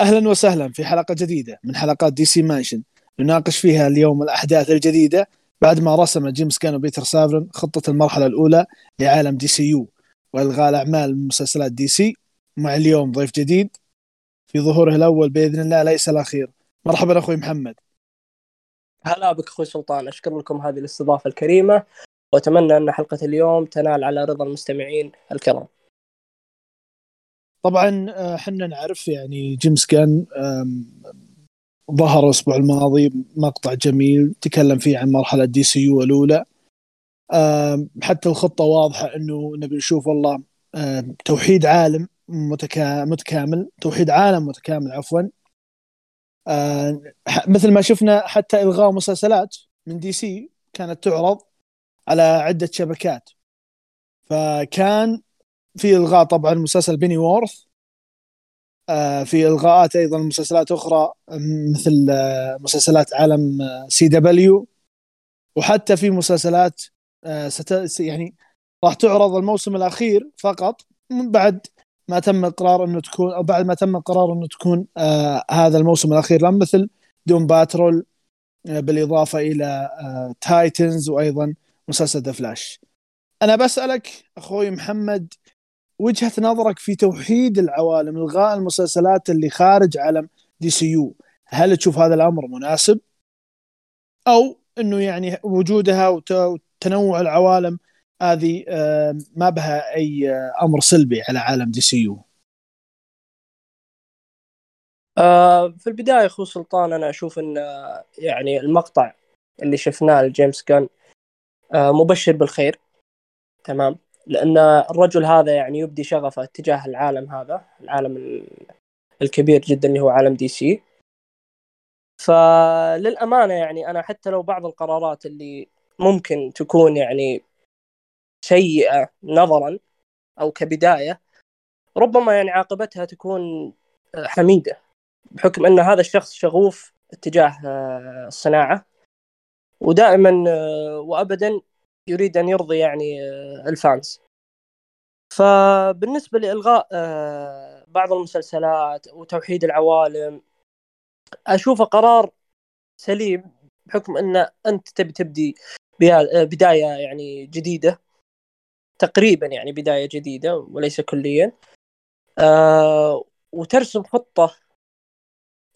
أهلا وسهلا في حلقة جديدة من حلقات DC Mansion. نناقش فيها اليوم الأحداث الجديدة بعد ما رسم جيمس غان وبيتر سافران خطة المرحلة الأولى لعالم DCU. والغاء الأعمال من مسلسلات DC. مع اليوم ضيف جديد في ظهوره الأول بإذن الله ليس الأخير. مرحبا أخوي محمد. هلا بك أخوي سلطان. أشكر لكم هذه الاستضافة الكريمة. وأتمنى أن حلقة اليوم تنال على رضا المستمعين الكرام. طبعا إحنا نعرف يعني جيمس غان ظهر الأسبوع الماضي مقطع جميل تكلم فيه عن مرحلة DCU الأولى. حتى الخطة واضحة إنه نبي نشوف والله توحيد عالم متكامل توحيد عالم متكامل عفوا. مثل ما شفنا حتى إلغاء مسلسلات من DC كانت تعرض على عدة شبكات. فكان في إلغاء طبعا مسلسل Pennyworth. آه، في إلغاءات أيضا مسلسلات أخرى مثل آه، مسلسلات عالم CW. وحتى في مسلسلات آه، يعني راح تعرض الموسم الأخير فقط من بعد ما تم القرار إنه تكون أو بعد ما تم القرار إنه تكون آه هذا الموسم الأخير. لم مثل Doom Patrol آه بالإضافة إلى آه Titans وأيضا مسلسل The Flash أنا بسألك أخوي محمد وجهة نظرك في توحيد العوالم إلغاء المسلسلات اللي خارج عالم DCU هل تشوف هذا الأمر مناسب؟ أو إنه يعني وجودها وتنوع العوالم هذه ما بها أي أمر سلبي على عالم DCU آه، في البداية اخو سلطان أنا أشوف إن يعني المقطع اللي شفناه لجيمس كان آه، مبشر بالخير. تمام؟ لأن الرجل هذا يعني يبدي شغفه تجاه العالم هذا العالم الكبير جدا اللي هو عالم دي سي. فللأمانة يعني أنا حتى لو بعض القرارات اللي ممكن تكون يعني سيئة نظرا أو كبداية ربما يعني عاقبتها تكون حميدة بحكم أن هذا الشخص شغوف اتجاه الصناعة. ودائما وابدا يريد أن يرضي يعني آه، الفانز. فبالنسبة لإلغاء آه، بعض المسلسلات وتوحيد العوالم أشوفه قرار سليم بحكم أن أنت تبي تبدي آه، بداية يعني جديدة. تقريبا يعني بداية جديدة وليس كليا. وترسم خطة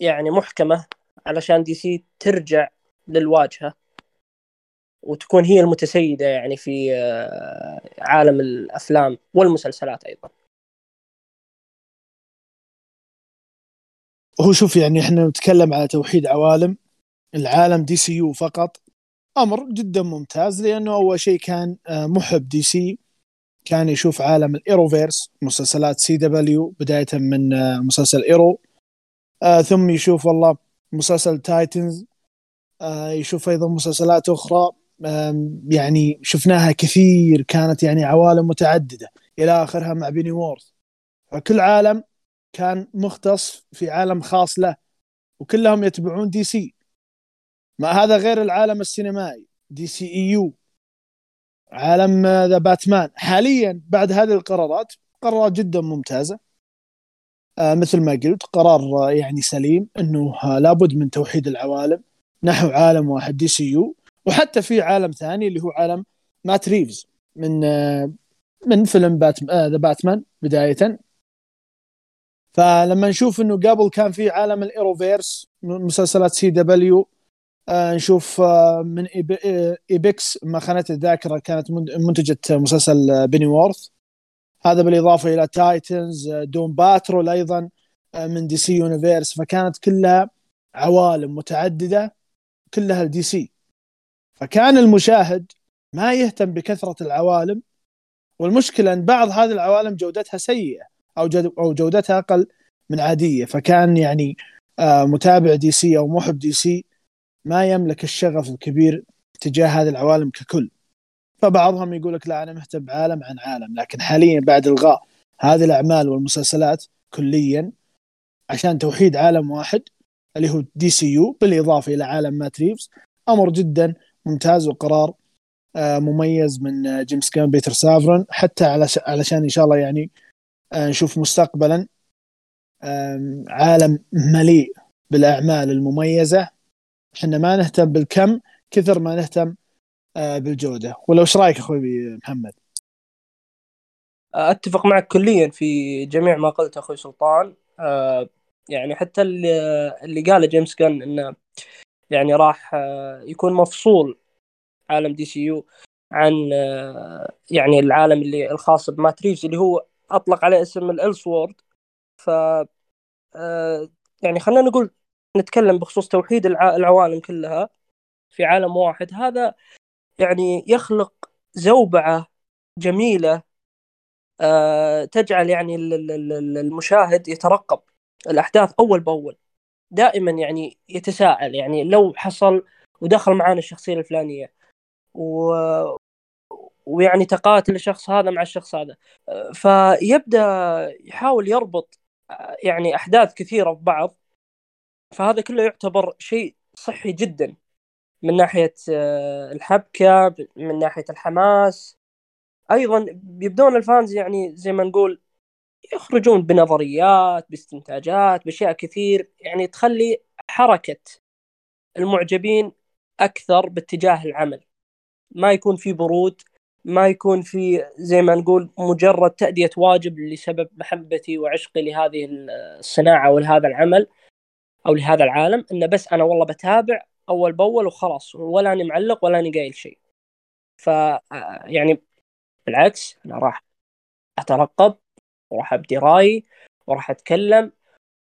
يعني محكمة علشان دي سي ترجع للواجهة. وتكون هي المتسيدة يعني في آه، عالم الأفلام والمسلسلات أيضا. هو شوف يعني إحنا نتكلم على توحيد عوالم العالم DCU فقط. أمر جدا ممتاز لأنه أول شيء كان آه، محب DC. كان يشوف عالم ال Arrowverse مسلسلات CW بداية من آه، مسلسل Arrow. ثم يشوف والله مسلسل Titans. يشوف أيضا مسلسلات أخرى. يعني شفناها كثير كانت يعني عوالم متعددة. إلى آخرها مع Pennyworth. فكل عالم كان مختص في عالم خاص له وكلهم يتبعون DC. ما هذا غير العالم السينمائي DCEU. عالم The Batman. حاليا بعد هذه القرارات قرارات جدا ممتازة. آه مثل ما قلت قرار يعني سليم إنه لابد من توحيد العوالم. نحو عالم واحد DCU. وحتى في عالم ثاني اللي هو عالم مات ريفز من من فيلم باتمان The Batman بداية. فلما نشوف إنه قبل كان في عالم الـ Arrowverse مسلسلات CW آه نشوف آه من Epix ما خانت الذاكرة كانت منتجة مسلسل Pennyworth. هذا بالإضافة إلى Titans Doom Patrol أيضا آه من DC Universe. فكانت كلها عوالم متعددة كلها الـ DC. فكان المشاهد ما يهتم بكثرة العوالم والمشكلة إن بعض هذه العوالم جودتها سيئة أو أو جودتها أقل من عادية. فكان يعني آه، متابع DC أو محب DC ما يملك الشغف الكبير تجاه هذه العوالم ككل. فبعضهم يقول لك لا أنا مهتم بعالم عن عالم لكن حاليا بعد إلغاء هذه الأعمال والمسلسلات كليا عشان توحيد عالم واحد اللي هو DCU بالإضافة إلى عالم مات ريفز أمر جدا ممتاز وقرار آه، مميز من آه، جيمس قان بيتر سافران حتى علشان إن شاء الله يعني آه، نشوف مستقبلا عالم مليء بالأعمال المميزة. إحنا ما نهتم بالكم كثر ما نهتم بالجودة. ولا وش رأيك أخوي محمد؟ أتفق معك كليا في جميع ما قلت أخوي سلطان. يعني حتى اللي قاله جيمس قان إنه يعني راح آه، يكون مفصول عالم DCU عن يعني العالم اللي الخاص بمات ريفز اللي هو أطلق عليه اسم الـ Elseworlds ف يعني خلينا نقول نتكلم بخصوص توحيد العوالم كلها في عالم واحد. هذا يعني يخلق زوبعة جميلة آه، تجعل يعني المشاهد يترقب. الأحداث أول بأول. دائما يعني يتساءل يعني لو حصل ودخل معانا الشخصية الفلانية و... ويعني تقاتل الشخص هذا مع الشخص هذا فيبدأ يحاول يربط يعني أحداث كثيرة ببعض فهذا كله يعتبر شيء صحي جدا من ناحية الحبكة من ناحية الحماس. أيضا يبدون الفانز يعني زي ما نقول يخرجون بنظريات باستنتاجات بأشياء كثير يعني تخلي حركة المعجبين أكثر باتجاه العمل. ما يكون في برود ما يكون في زي ما نقول مجرد تأدية واجب لسبب محبتي وعشقي لهذه الصناعة ولهذا العمل أو لهذا العالم إنه بس أنا والله بتابع أول بأول وخلاص ولا اني معلق ولا اني قايل شيء. ف يعني بالعكس أنا راح أترقب وراح أبدي رايي وراح أتكلم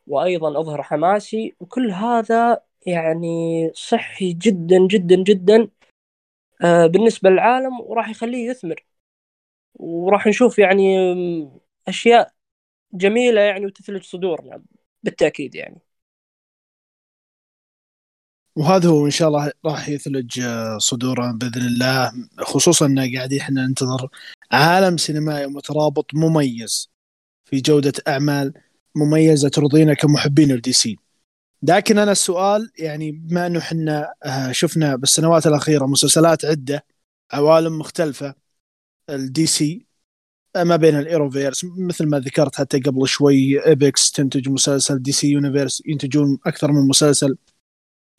وأيضا أظهر حماسي وكل هذا يعني صحي جدا جدا جدا آه، بالنسبة للعالم وراح يخليه يثمر. وراح نشوف يعني أشياء جميلة يعني وتثلج صدورنا بالتأكيد يعني. وهذا هو إن شاء الله راح يثلج آه، صدورنا بإذن الله خصوصا إن قاعدين إحنا ننتظر عالم سينمائي مترابط مميز. في جودة أعمال مميزة ترضينا كمحبين الدي سي لكن أنا السؤال يعني بما أنه إحنا آه، شفنا بالسنوات الأخيرة مسلسلات عدة عوالم مختلفة الـ DC ما بين الـ Arrowverse مثل ما ذكرت حتى قبل شوي Epix تنتج مسلسل DC Universe ينتجون أكثر من مسلسل.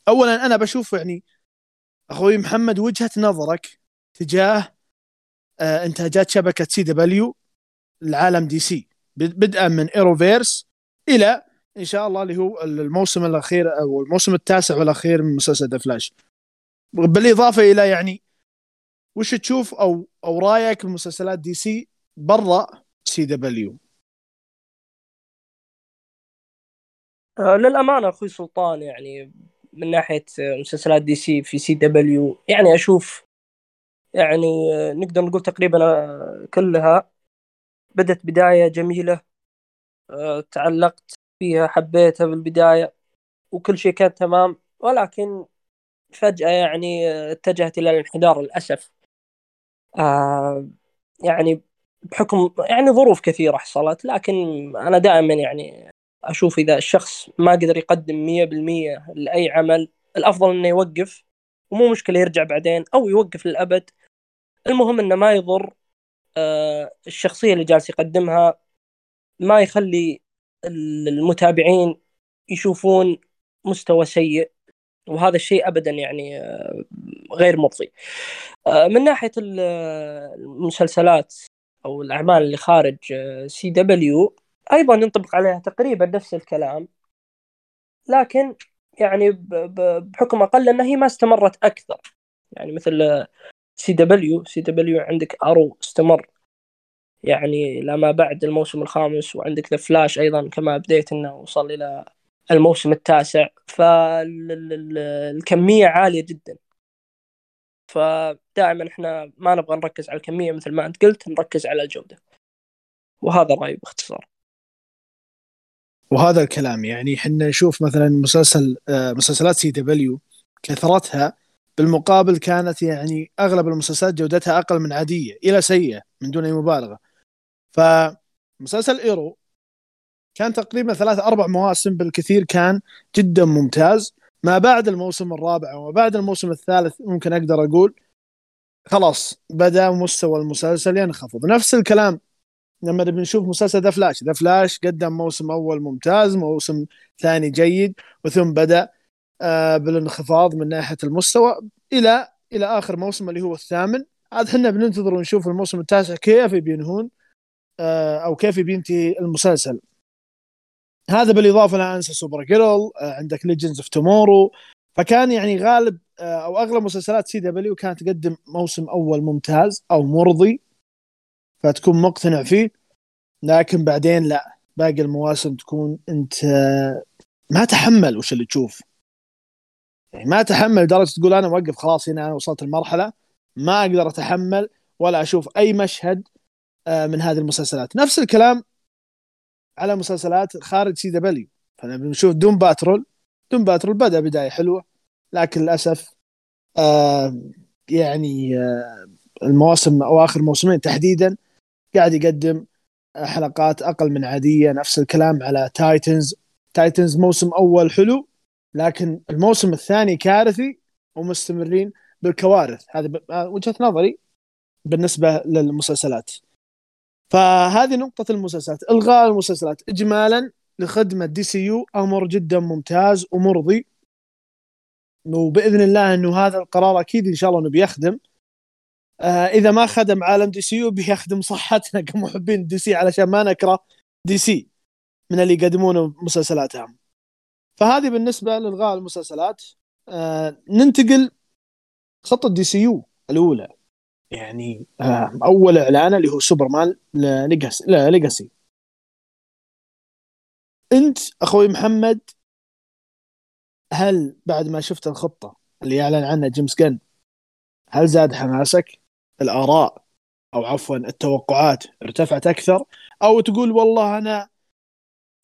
اولا أنا بشوف يعني أخوي محمد وجهة نظرك تجاه آه إنتاجات شبكة سي دبليو العالم دي سي بدءا من Arrowverse إلى إن شاء الله اللي هو الموسم الأخير أو الموسم التاسع والأخير من مسلسل The Flash بالإضافة إلى يعني وش تشوف أو أو رأيك بمسلسلات دي سي برا سي دبليو؟ آه للأمانة أخوي سلطان يعني من ناحية مسلسلات دي سي في سي دبليو يعني أشوف يعني نقدر نقول تقريبا كلها. بدت بداية جميلة آه، تعلقت فيها حبيتها بالبدايه وكل شيء كان تمام. ولكن فجأة يعني اتجهت إلى الانحدار للأسف. آه، يعني بحكم يعني ظروف كثيرة حصلت لكن أنا دائما يعني أشوف إذا الشخص ما قدر يقدم 100% لأي عمل الأفضل إنه يوقف ومو مشكلة يرجع بعدين أو يوقف للأبد. المهم إنه ما يضر آه، الشخصية اللي جالس يقدمها ما يخلي المتابعين يشوفون مستوى سيء وهذا الشيء ابدا يعني آه، غير مرضي آه، من ناحية المسلسلات أو الأعمال اللي خارج CW أيضا ينطبق عليها تقريبا نفس الكلام لكن يعني بحكم أقل انها هي ما استمرت أكثر. يعني مثل سي دبليو سي دبليو عندك ارو استمر. يعني لما بعد الموسم الخامس وعندك The Flash أيضا كما بديت إنه وصل إلى الموسم التاسع. فالكمية عالية جدا. فدائما إحنا ما نبغى نركز على الكمية مثل ما أنت قلت نركز على الجودة. وهذا رأيي باختصار. وهذا الكلام يعني إحنا نشوف مثلا مسلسل آه، مسلسلات CW كثرتها بالمقابل كانت يعني أغلب المسلسلات جودتها أقل من عادية إلى سيئة من دون أي مبالغة. فمسلسل Arrow كان تقريبا ثلاث أربع مواسم بالكثير كان جدا ممتاز. ما بعد الموسم الرابع وما بعد الموسم الثالث ممكن أقدر أقول خلاص بدا مستوى المسلسل ينخفض. نفس الكلام لما بنشوف مسلسل The Flash. The Flash قدم موسم أول ممتاز موسم ثاني جيد وثم بدأ بالانخفاض من ناحية المستوى إلى إلى آخر موسم اللي هو الثامن. عاد إحنا بننتظر ونشوف الموسم التاسع كيف بينهون آه، أو كيف بينتهي المسلسل. هذا بالإضافة لا أنسى Supergirl عندك Legends of Tomorrow فكان يعني غالب آه، أو أغلب مسلسلات CW كانت تقدم موسم أول ممتاز أو مرضي فتكون مقتنع فيه. لكن بعدين لباقي المواسم تكون أنت ما تحمل وش اللي تشوف. يعني ما تحمل لدرجه تقول أنا موقف خلاص هنا أنا وصلت المرحله ما أقدر أتحمل ولا أشوف أي مشهد آه، من هذه المسلسلات. نفس الكلام على مسلسلات خارج CW. فلما بنشوف Doom Patrol Doom Patrol بدأ بداية حلوة لكن للأسف آه يعني آه المواسم أو آخر موسمين تحديدا قاعد يقدم حلقات أقل من عادية. نفس الكلام على Titans. Titans موسم أول حلو لكن الموسم الثاني كارثي ومستمرين بالكوارث. هذا وجهة نظري بالنسبة للمسلسلات. فهذه نقطة المسلسلات. إلغاء المسلسلات. إجمالا لخدمة DCU أمر جدا ممتاز ومرضي. وبإذن الله أنه هذا القرار أكيد إن شاء الله أنه بيخدم. آه إذا ما خدم عالم DC يو بيخدم صحتنا كمحبين DC علشان ما نكره DC من اللي يقدمونه مسلسلاتهم. فهذه بالنسبة لإلغاء المسلسلات. آه ننتقل خطة DCU الأولى. يعني آه، أول إعلان اللي هو Superman Legacy أنت أخوي محمد هل بعد ما شفت الخطة اللي أعلن عنها جيمس جن هل زاد حماسك؟ الآراء أو عفوا التوقعات ارتفعت أكثر؟ أو تقول والله أنا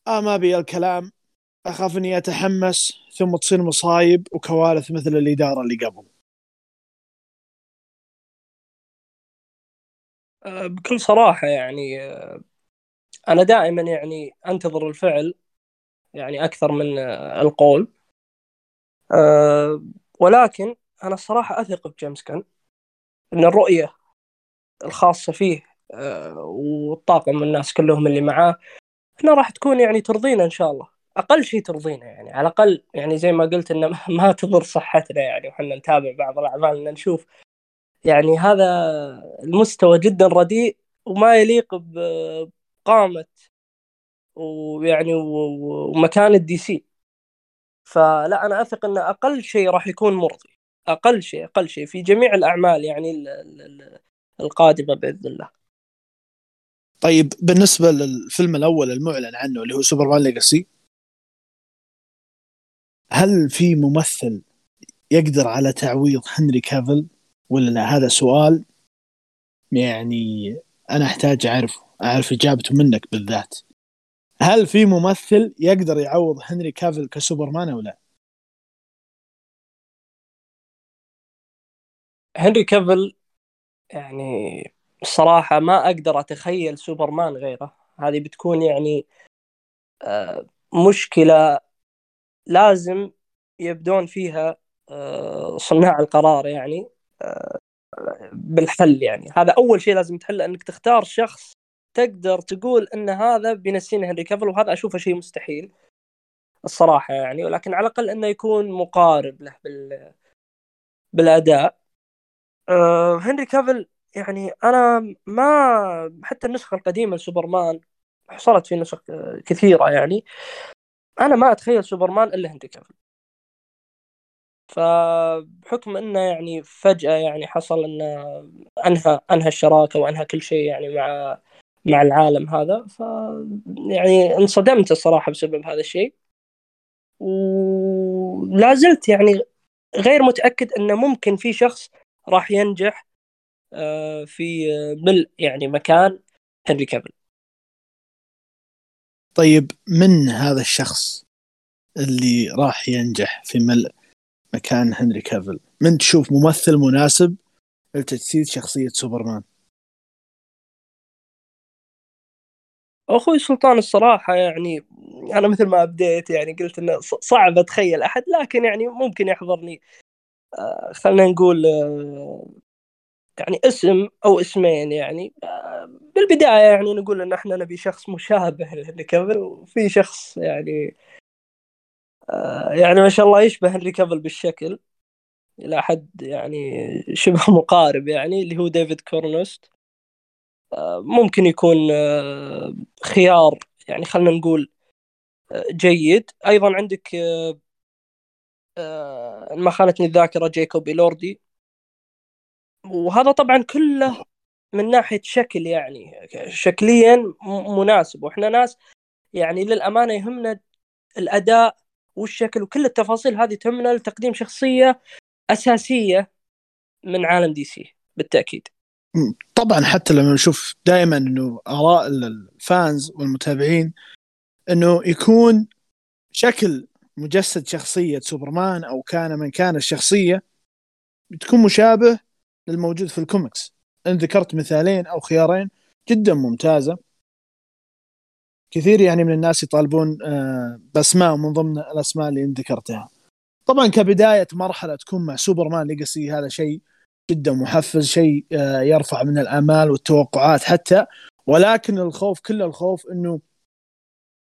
آه ما بي الكلام. اخاف اني أتحمس ثم تصير مصايب وكوارث مثل الإدارة اللي قبل. آه، بكل صراحة يعني آه، أنا دائما يعني أنتظر الفعل يعني أكثر من آه، القول. ولكن أنا الصراحة أثق بجيمس كان أن الرؤية الخاصة فيه والطاقم الناس كلهم اللي معاه إنها راح تكون يعني ترضينا إن شاء الله. أقل شيء ترضينا يعني على الأقل يعني زي ما قلت إنه ما تضر صحتنا يعني وحنا نتابع بعض الأعمال نشوف. يعني هذا المستوى جدا رديء وما يليق بقامة ويعني ومكان الدي سي فلا أنا أثق ان أقل شيء راح يكون مرضي. أقل شيء أقل شيء في جميع الأعمال يعني القادمة بإذن الله. طيب بالنسبة للفيلم الأول المعلن عنه اللي هو سوبرمان ليجاسي هل في ممثل يقدر على تعويض هنري كافل ولا لا؟ هذا سؤال يعني أنا أحتاج أعرفه أعرف إجابته منك بالذات. هل في ممثل يقدر يعوض هنري كافل كسوبرمان أو لا؟ هنري كافل يعني الصراحة ما أقدر أتخيل سوبرمان غيره. هذه بتكون يعني آه، مشكلة لازم يبدون فيها آه، صناع القرار يعني بالحل يعني. هذا أول شيء لازم تحله إنك تختار شخص تقدر تقول إن هذا بينسينا هنري كافل وهذا أشوفه شيء مستحيل الصراحة يعني. ولكن على الأقل إنه يكون مقارب له بال بالأداء. أه هنري كافل يعني أنا ما حتى النسخة القديمة لسوبرمان حصلت في نسخ كثيرة يعني. أنا ما أتخيل سوبرمان إلا هنري كافل فبحكم إنه يعني فجأة يعني حصل إنه انهى أنهى الشراكة وأنهى كل شيء يعني مع مع العالم هذا ف يعني انصدمت الصراحة بسبب هذا الشيء. ولا زلت يعني غير متأكد إنه ممكن في شخص راح ينجح آه، في ملء يعني مكان هنري كابل طيب من هذا الشخص اللي راح ينجح في ملء مكان هنري كافل من تشوف ممثل مناسب لتجسيد شخصية سوبرمان؟ أخوي سلطان الصراحة يعني أنا مثل ما بديت يعني قلت إنه صعب أتخيل أحد لكن يعني ممكن يحضرني. آه، خلينا نقول آه، يعني اسم أو اسمين يعني. آه، بالبداية يعني نقول إن إحنا نبي شخص مشابه لهنري كافل وفي شخص يعني آه، يعني ما شاء الله يشبه هنري كافل بالشكل. إلى حد يعني شبه مقارب يعني اللي هو ديفيد كورنسويت. آه، ممكن يكون خيار يعني خلينا نقول جيد. أيضا عندك ما خانتني الذاكرة جيكوب إلوردي. وهذا طبعا كله من ناحية شكل يعني. شكليا مناسب. وإحنا ناس يعني للأمانة يهمنا الأداء والشكل وكل التفاصيل هذه تهمنا لتقديم شخصية أساسية من عالم DC بالتأكيد. طبعا حتى لما نشوف دائما إنه آراء ال fans والمتابعين إنه يكون شكل مجسد شخصية سوبرمان أو كان من كان الشخصية تكون مشابه للموجود في الكوميكس. إن ذكرت مثالين أو خيارين جدا ممتازة. كثير يعني من الناس يطالبون آه، بأسماء من ضمن الأسماء اللي ذكرتها. طبعا كبداية مرحلة تكون مع Superman Legacy هذا شيء جدا محفز شيء آه، يرفع من الامال والتوقعات حتى. ولكن الخوف كل الخوف إنه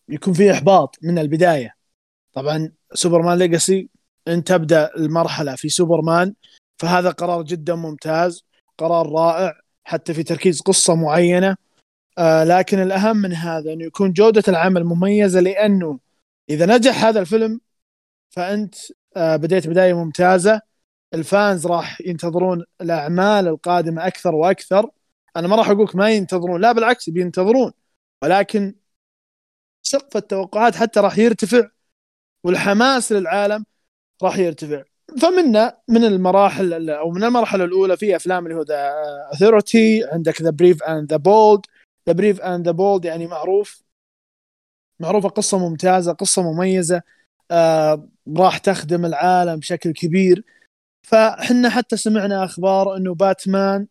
يكون في إحباط من البداية. طبعا Superman Legacy إن تبدأ المرحلة في سوبرمان فهذا قرار جدا ممتاز قرار رائع حتى في تركيز قصة معينة. آه لكن الأهم من هذا أنه يكون جودة العمل مميزة لأنه إذا نجح هذا الفيلم فأنت آه بديت بداية ممتازة. الفانز راح ينتظرون الأعمال القادمة أكثر وأكثر. أنا ما راح أقول ما ينتظرون لا بالعكس بينتظرون. ولكن سقف التوقعات حتى راح يرتفع والحماس للعالم راح يرتفع. فمنا من المراحل أو من المرحلة الأولى في أفلام اللي هو The Authority عندك The Brave and the Bold The Brave and the Bold يعني معروف. معروفة قصة ممتازة قصة مميزة. آه راح تخدم العالم بشكل كبير. فحنا حتى سمعنا أخبار إنه باتمان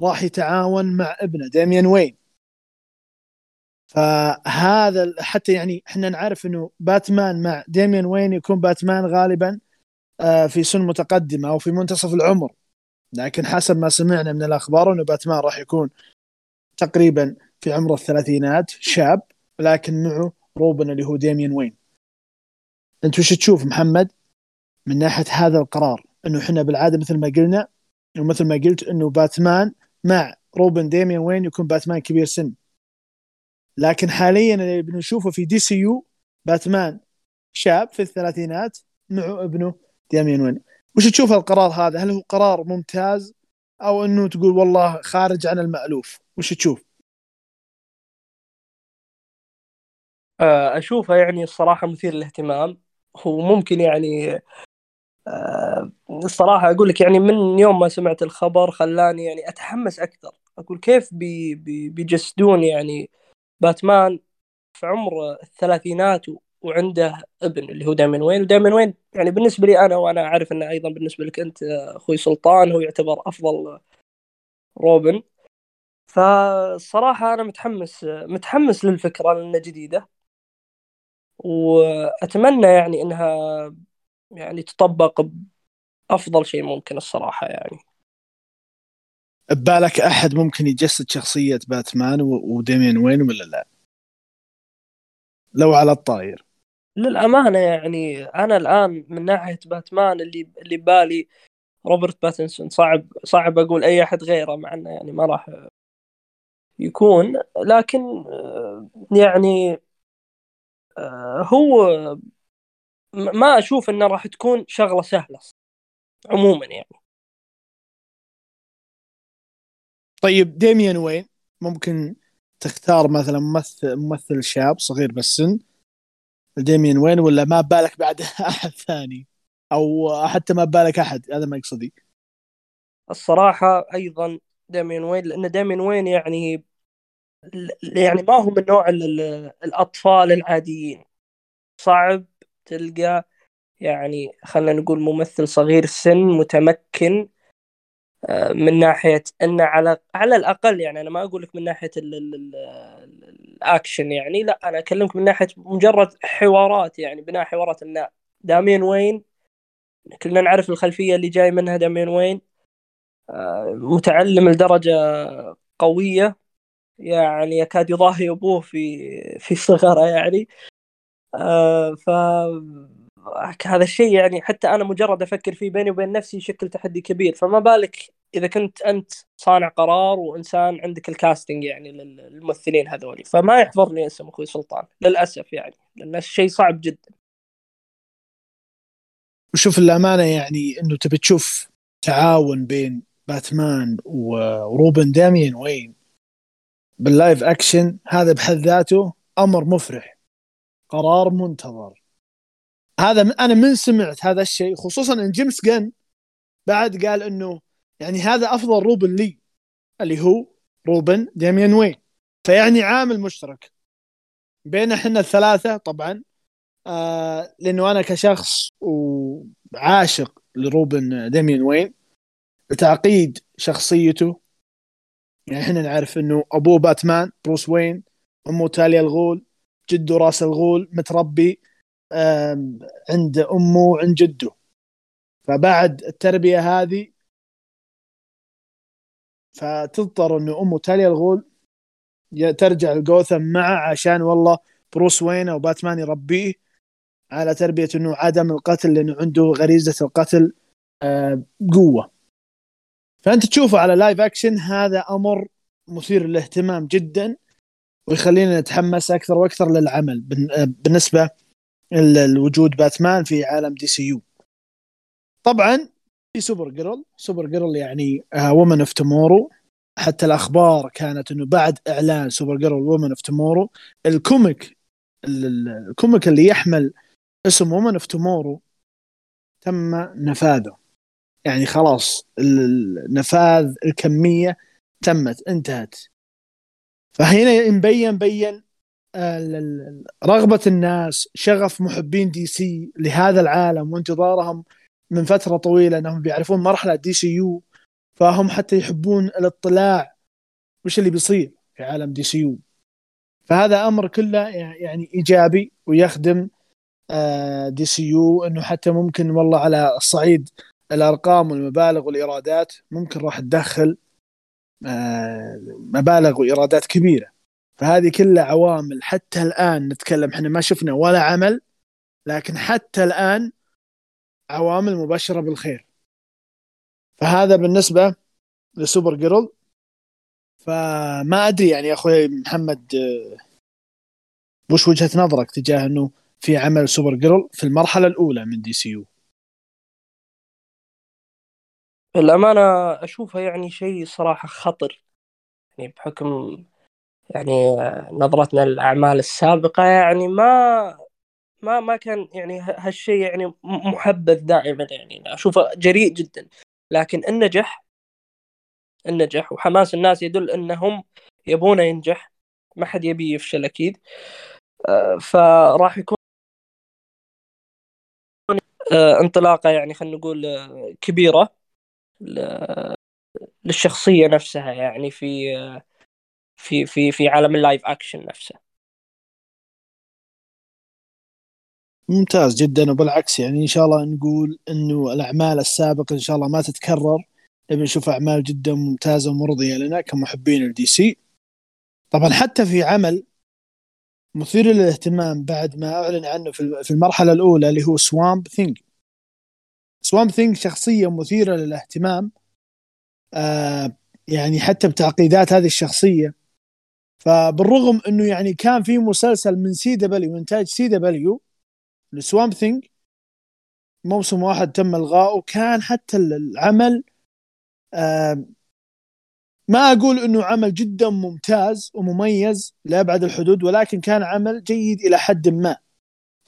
راح يتعاون مع ابنه ديميان وين. فهذا حتى يعني إحنا نعرف إنه باتمان مع ديميان وين يكون باتمان غالبا. في سن متقدمة أو في منتصف العمر. لكن حسب ما سمعنا من الأخبار إنه باتمان راح يكون تقريبا في عمر الثلاثينات شاب لكن معه روبن اللي هو ديميان وين. أنت وش تشوف محمد؟ من ناحية هذا القرار إنه إحنا بالعادة مثل ما قلنا ومثل ما قلت إنه باتمان مع روبن ديميان وين يكون باتمان كبير سن. لكن حاليا اللي بنشوفه في DCU باتمان شاب في الثلاثينات مع ابنه ديميان وين وش تشوف القرار هذا؟ هل هو قرار ممتاز؟ أو إنه تقول والله خارج عن المألوف؟ وش تشوف؟ آه، أشوفه يعني الصراحة مثير للاهتمام. هو ممكن يعني آه، الصراحة أقول لك يعني من يوم ما سمعت الخبر خلاني يعني أتحمس أكثر. أقول كيف بي بي بيجسدون يعني باتمان في عمر الثلاثينات وعنده ابن اللي هو ديميان وين. وديميان وين يعني بالنسبة لي أنا وأنا أعرف أنه أيضا بالنسبة لك أنت أخوي سلطان هو يعتبر أفضل روبن. فالصراحه أنا متحمس متحمس للفكرة لأنها جديدة. وأتمنى يعني أنها يعني تطبق بأفضل شيء ممكن الصراحة يعني. ببالك أحد ممكن يجسد شخصية باتمان وديمين وين ولا لا؟ لو على الطاير. للأمانة يعني أنا الآن من ناحية باتمان اللي اللي بالي روبرت باتنسون صعب صعب أقول أي أحد غيره مع إنه يعني ما راح يكون لكن آه، يعني آه، هو ما أشوف إنه راح تكون شغلة سهلة عموما يعني. طيب ديميان وين؟ ممكن تختار مثلا ممثل ممثل شاب صغير بالسن ديمين وين ولا ما بالك بعد أحد ثاني؟ أو حتى ما بالك أحد هذا ما يقصدي. الصراحة أيضا ديمين وين لأن ديمين وين يعني يعني ما هو من نوع الأطفال العاديين. صعب تلقى يعني خلينا نقول ممثل صغير السن متمكن من ناحية انه على على الأقل يعني أنا ما أقول لك من ناحية ال ال الأكشن يعني لا أنا أكلمك من ناحية مجرد حوارات يعني بناء حوارات إن دامين وين كلنا نعرف الخلفية اللي جاي منها دامين وين متعلم لدرجة قوية يعني يكاد يضاهي أبوه في في صغره يعني ف هذا الشيء يعني حتى أنا مجرد أفكر فيه بيني وبين نفسي يشكل تحدي كبير. فما بالك إذا كنت أنت صانع قرار وإنسان عندك الكاستنج يعني للممثلين هذولي؟ فما يحضرني اسم أخوي سلطان للأسف يعني لأن الشيء صعب جدا. وشوف الأمانة يعني إنه تبي تشوف تعاون بين باتمان وروبن ديميان وين؟ بال live action هذا بحد ذاته أمر مفرح قرار منتظر. هذا أنا من سمعت هذا الشيء خصوصا إن جيمس جن بعد قال إنه يعني هذا أفضل روبن لي اللي هو روبن ديميان وين. فيعني عامل مشترك بين إحنا الثلاثة طبعا. آه لأنه أنا كشخص وعاشق لروبن ديميان وين بتعقيد شخصيته. يعني إحنا نعرف إنه أبوه باتمان بروس وين أمه تاليا الغول جده راس الغول متربي. عند أمه وعند جده. فبعد التربية هذه فتضطر انه أمه تاليا الغول ترجع لجوثم معه عشان والله بروس وين أو باتمان يربيه على تربية إنه عدم القتل لأنه عنده غريزة القتل قوية. فأنت تشوفه على live action هذا أمر مثير للاهتمام جدا ويخلينا نتحمس أكثر وأكثر للعمل. بالنسبة الوجود باتمان في عالم DCU. طبعا في Supergirl. Supergirl يعني Woman of Tomorrow حتى الأخبار كانت إنه بعد إعلان Supergirl Woman of Tomorrow ال comic ال comic اللي يحمل اسم Woman of Tomorrow تم نفاذه. يعني خلاص النفاذ الكمية تمت انتهت. فهنا مبين بين رغبة الناس شغف محبين DC لهذا العالم وانتظارهم من فترة طويلة إنهم بيعرفون مرحلة DCU فهم حتى يحبون الاطلاع وش اللي بيصير في عالم DCU فهذا أمر كله يعني إيجابي ويخدم DCU إنه حتى ممكن والله على الصعيد الأرقام والمبالغ والإيرادات ممكن راح تدخل مبالغ وإيرادات كبيرة. فهذه كلها عوامل حتى الآن نتكلم إحنا ما شفنا ولا عمل لكن حتى الآن عوامل مبشره بالخير. فهذا بالنسبة ل Supergirl. فما أدري يعني أخوي محمد وش وجهة نظرك تجاه إنه في عمل Supergirl في المرحلة الأولى من DCU؟ الأمانة أشوفها يعني شيء صراحة خطر يعني بحكم يعني نظرتنا للأعمال السابقة يعني ما ما ما كان يعني هالشيء يعني محبذ دائما يعني. أشوفه جريء جدا. لكن إن نجح إن نجح وحماس الناس يدل أنهم يبونه ينجح. ما حد يبي يفشل أكيد. فراح يكون انطلاقة يعني خلينا نقول كبيرة للشخصية نفسها يعني في في في في عالم ال live action نفسه. ممتاز جدا وبالعكس يعني إن شاء الله نقول إنه الأعمال السابقة إن شاء الله ما تتكرر. نبي نشوف أعمال جدا ممتازة ومرضية لنا كمحبين الدي سي. طبعا حتى في عمل مثير للاهتمام بعد ما أعلن عنه في المرحلة الأولى اللي هو Swamp Thing Swamp Thing شخصية مثيرة للاهتمام. آه يعني حتى بتعقيدات هذه الشخصية فبالرغم إنه يعني كان في مسلسل من سي دبليو انتاج سي دبليو لسوام ثينج موسم واحد تم إلغائه كان حتى العمل ما أقول إنه عمل جدا ممتاز ومميز لابعد الحدود ولكن كان عمل جيد إلى حد ما.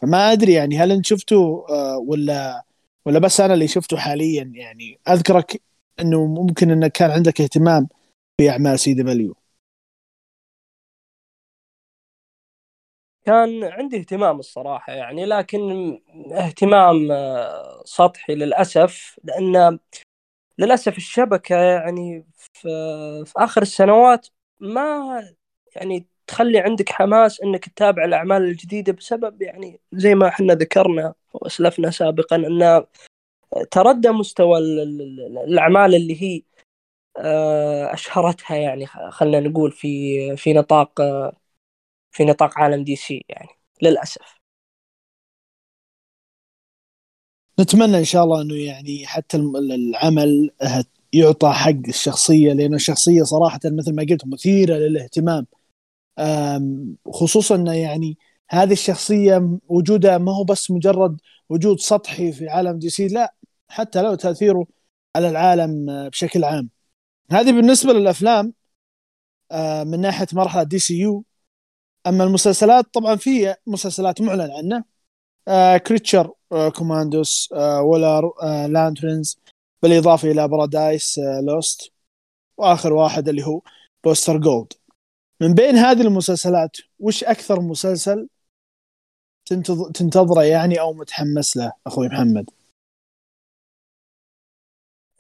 فما أدري يعني هل أنت شفته آه ولا ولا بس أنا اللي شفته حاليا يعني. أذكرك إنه ممكن انك كان عندك اهتمام في أعمال CW كان عندي اهتمام الصراحة يعني لكن اهتمام آه، سطحي للأسف لأن للأسف الشبكة يعني في, في آخر السنوات ما يعني تخلي عندك حماس إنك تتابع الأعمال الجديدة بسبب يعني زي ما إحنا ذكرنا وأسلفنا سابقا إن تردى مستوى الأعمال اللي هي آه، أشهرتها يعني خلينا نقول في في نطاق في نطاق عالم دي سي يعني للأسف. نتمنى إن شاء الله إنه يعني حتى العمل يعطى حق الشخصية لأن الشخصية صراحة مثل ما قلت مثيرة للاهتمام. خصوصا إنه يعني هذه الشخصية وجودها ما هو بس مجرد وجود سطحي في عالم دي سي لا حتى له تأثيره على العالم بشكل عام. هذه بالنسبة للأفلام من ناحية مرحلة DCU أما المسلسلات طبعا في مسلسلات معلن عنه. Creature Commandos Waller Lanterns بالإضافة إلى Paradise Lost وآخر واحد اللي هو Booster Gold من بين هذه المسلسلات وش أكثر مسلسل تنتظره يعني أو متحمس له أخوي محمد؟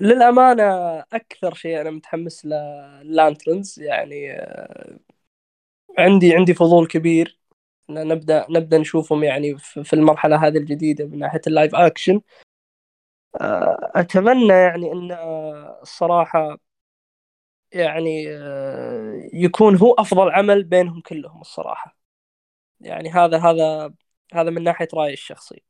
للأمانة أكثر شيء أنا متحمس له Lanterns يعني آه، عندي عندي فضول كبير نبدأ نبدأ نشوفهم يعني في المرحلة هذه الجديدة من ناحية ال live action آه، أتمنى يعني إن آه، الصراحة يعني آه، يكون هو أفضل عمل بينهم كلهم الصراحة. يعني هذا هذا هذا من ناحية رأيي الشخصي.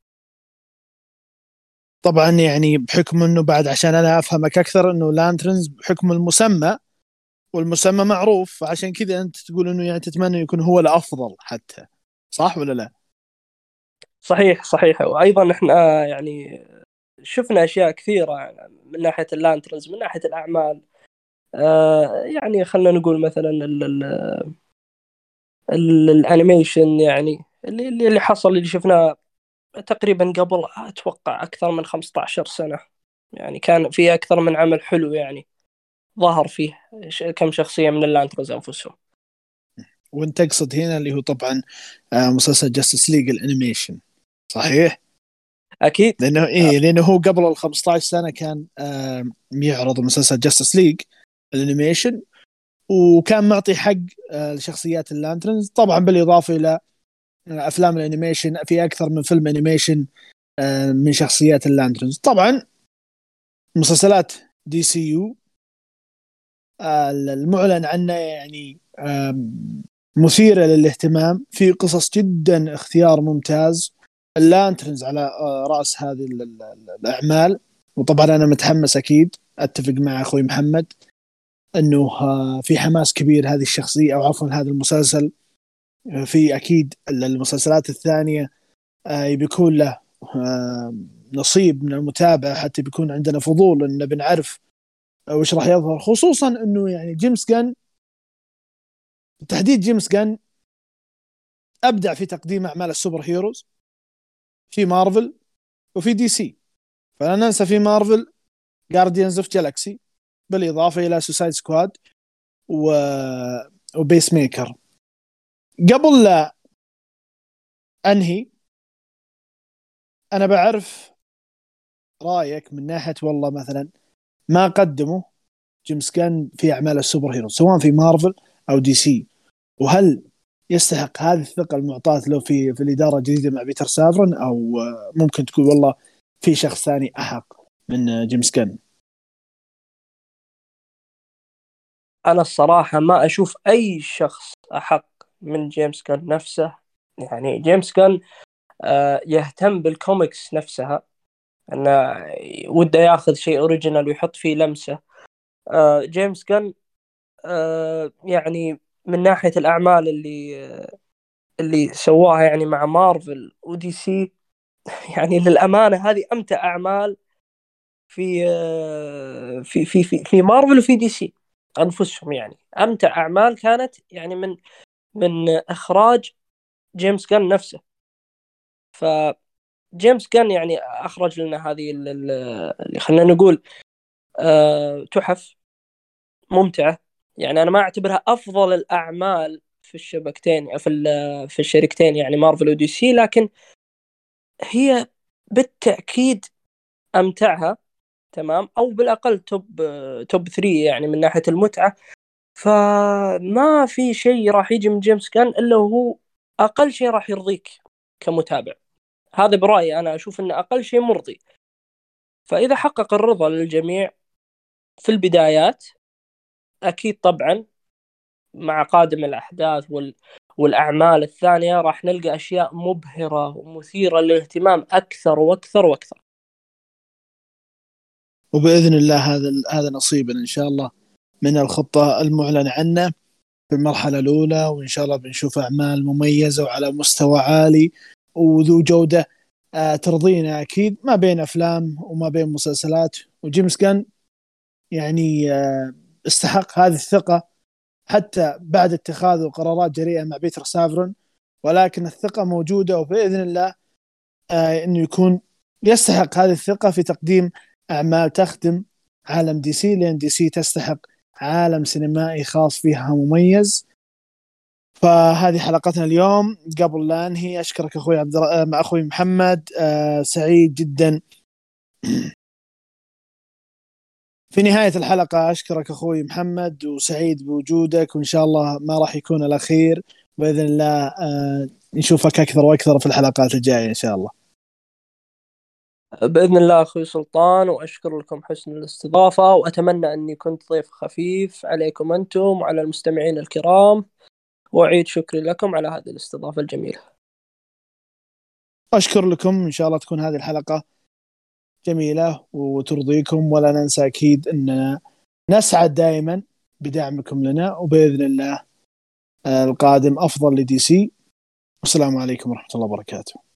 طبعا يعني بحكم إنه بعد عشان أنا أفهمك أكثر إنه Lanterns بحكم المسمى والمسمى معروف فعشان كذا أنت تقول إنه يعني تتمنى يكون هو الأفضل حتى. صح ولا لا؟ صحيح صحيح. وأيضا إحنا يعني شفنا أشياء كثيرة من ناحية ال Lanterns من ناحية الأعمال. آه يعني خلينا نقول مثلا ال ال ال ال animation يعني اللي اللي حصل اللي شفناه تقريبا قبل أتوقع أكثر من 15 سنة. يعني كان في أكثر من عمل حلو يعني. ظهر فيه كم شخصية من ال Lanterns أنفسهم. وانت تقصد هنا اللي هو طبعا آه، مسلسل Justice League ال animation صحيح؟ أكيد. لأنه إيه لأنه هو قبل ال 15 سنة كان يعرض مسلسل Justice League ال animation وكان معطي حق آه، لشخصيات ال Lanterns طبعا بالإضافة إلى آه، أفلام ال animation في أكثر من فيلم animation من شخصيات ال Lanterns طبعا مسلسلات DCU المعلن عنه يعني مثيرة للاهتمام. في قصص جدا اختيار ممتاز. ال Lanterns على آه، رأس هذه الأعمال. وطبعا أنا متحمس أكيد. أتفق مع أخوي محمد إنه آه، في حماس كبير هذه الشخصية أو عفوا هذا المسلسل. آه، في أكيد المسلسلات الثانية بيكون له نصيب من المتابعة حتى بيكون عندنا فضول إن بنعرف وش راح يظهر. خصوصا إنه يعني جيمس جن بالتحديد جيمس جن أبدع في تقديم أعمال ال super heroes في مارفل وفي دي سي. فلا ننسى في مارفل Guardians of Galaxy بالإضافة إلى Suicide Squad و... و Peacemaker قبل لا أنهي أنا بعرف رأيك من ناحية والله مثلا ما قدموا جيمس جن في أعمال ال super hero سواء في مارفل أو دي سي. وهل يستحق هذه الثقة المعطاة له في في الإدارة الجديدة مع بيتر سافرن أو ممكن تقول والله في شخص ثاني أحق من جيمس جن؟ أنا الصراحة ما أشوف أي شخص أحق من جيمس جن نفسه. يعني جيمس جن آه، يهتم بالكوميكس نفسها. إنه وده ياخذ شيء original ويحط فيه لمسة. آه، جيمس جن آه، يعني من ناحية الأعمال اللي اللي سواها يعني مع مارفل ودي سي يعني للأمانة هذه أمتع أعمال في آه، في في في, في مارفل وفي دي سي أنفسهم يعني. أمتع أعمال كانت يعني من من إخراج جيمس جن نفسه. ف جيمس كان يعني أخرج لنا هذه اللي خلينا نقول أه تحف ممتعة. يعني أنا ما أعتبرها أفضل الأعمال في الشبكتين في في الشركتين يعني مارفل ودي سي لكن هي بالتأكيد أمتعها تمام؟ أو بالأقل top top 3 يعني من ناحية المتعة. فما في شيء راح يجي من جيمس جن إلا هو أقل شيء راح يرضيك كمتابع. هذا برأيي أنا أشوف أنه أقل شيء مرضي. فإذا حقق الرضا للجميع في البدايات أكيد طبعا مع قادم الأحداث وال... والأعمال الثانية راح نلقى أشياء مبهرة ومثيرة للاهتمام أكثر وأكثر وأكثر. وبإذن الله هذا هذا نصيبنا إن شاء الله من الخطة المعلن عنه في المرحلة الأولى وإن شاء الله بنشوف أعمال مميزة وعلى مستوى عالي وذو جودة آه ترضينا أكيد ما بين أفلام وما بين مسلسلات. وجيمس جان يعني آه استحق هذه الثقة حتى بعد اتخاذه قرارات جريئة مع بيتر سافرون. ولكن الثقة موجودة وبإذن الله آه إنه يكون يستحق هذه الثقة في تقديم أعمال تخدم عالم دي سي لأن دي سي تستحق عالم سينمائي خاص فيها مميز. فهذه حلقتنا اليوم. قبل لا انهي أشكرك أخوي عبد مع أخوي محمد آه سعيد جدا. في نهاية الحلقة أشكرك أخوي محمد وسعيد بوجودك وإن شاء الله ما راح يكون الأخير. بإذن الله آه نشوفك أكثر وأكثر في الحلقات الجاية إن شاء الله. بإذن الله أخوي سلطان وأشكر لكم حسن الاستضافة وأتمنى أني كنت ضيف خفيف عليكم أنتم وعلى المستمعين الكرام. وأعيد شكري لكم على هذه الاستضافة الجميلة. أشكر لكم إن شاء الله تكون هذه الحلقة جميلة وترضيكم ولا ننسى أكيد أننا نسعد دائما بدعمكم لنا وبإذن الله القادم أفضل لدي سي. والسلام عليكم ورحمة الله وبركاته.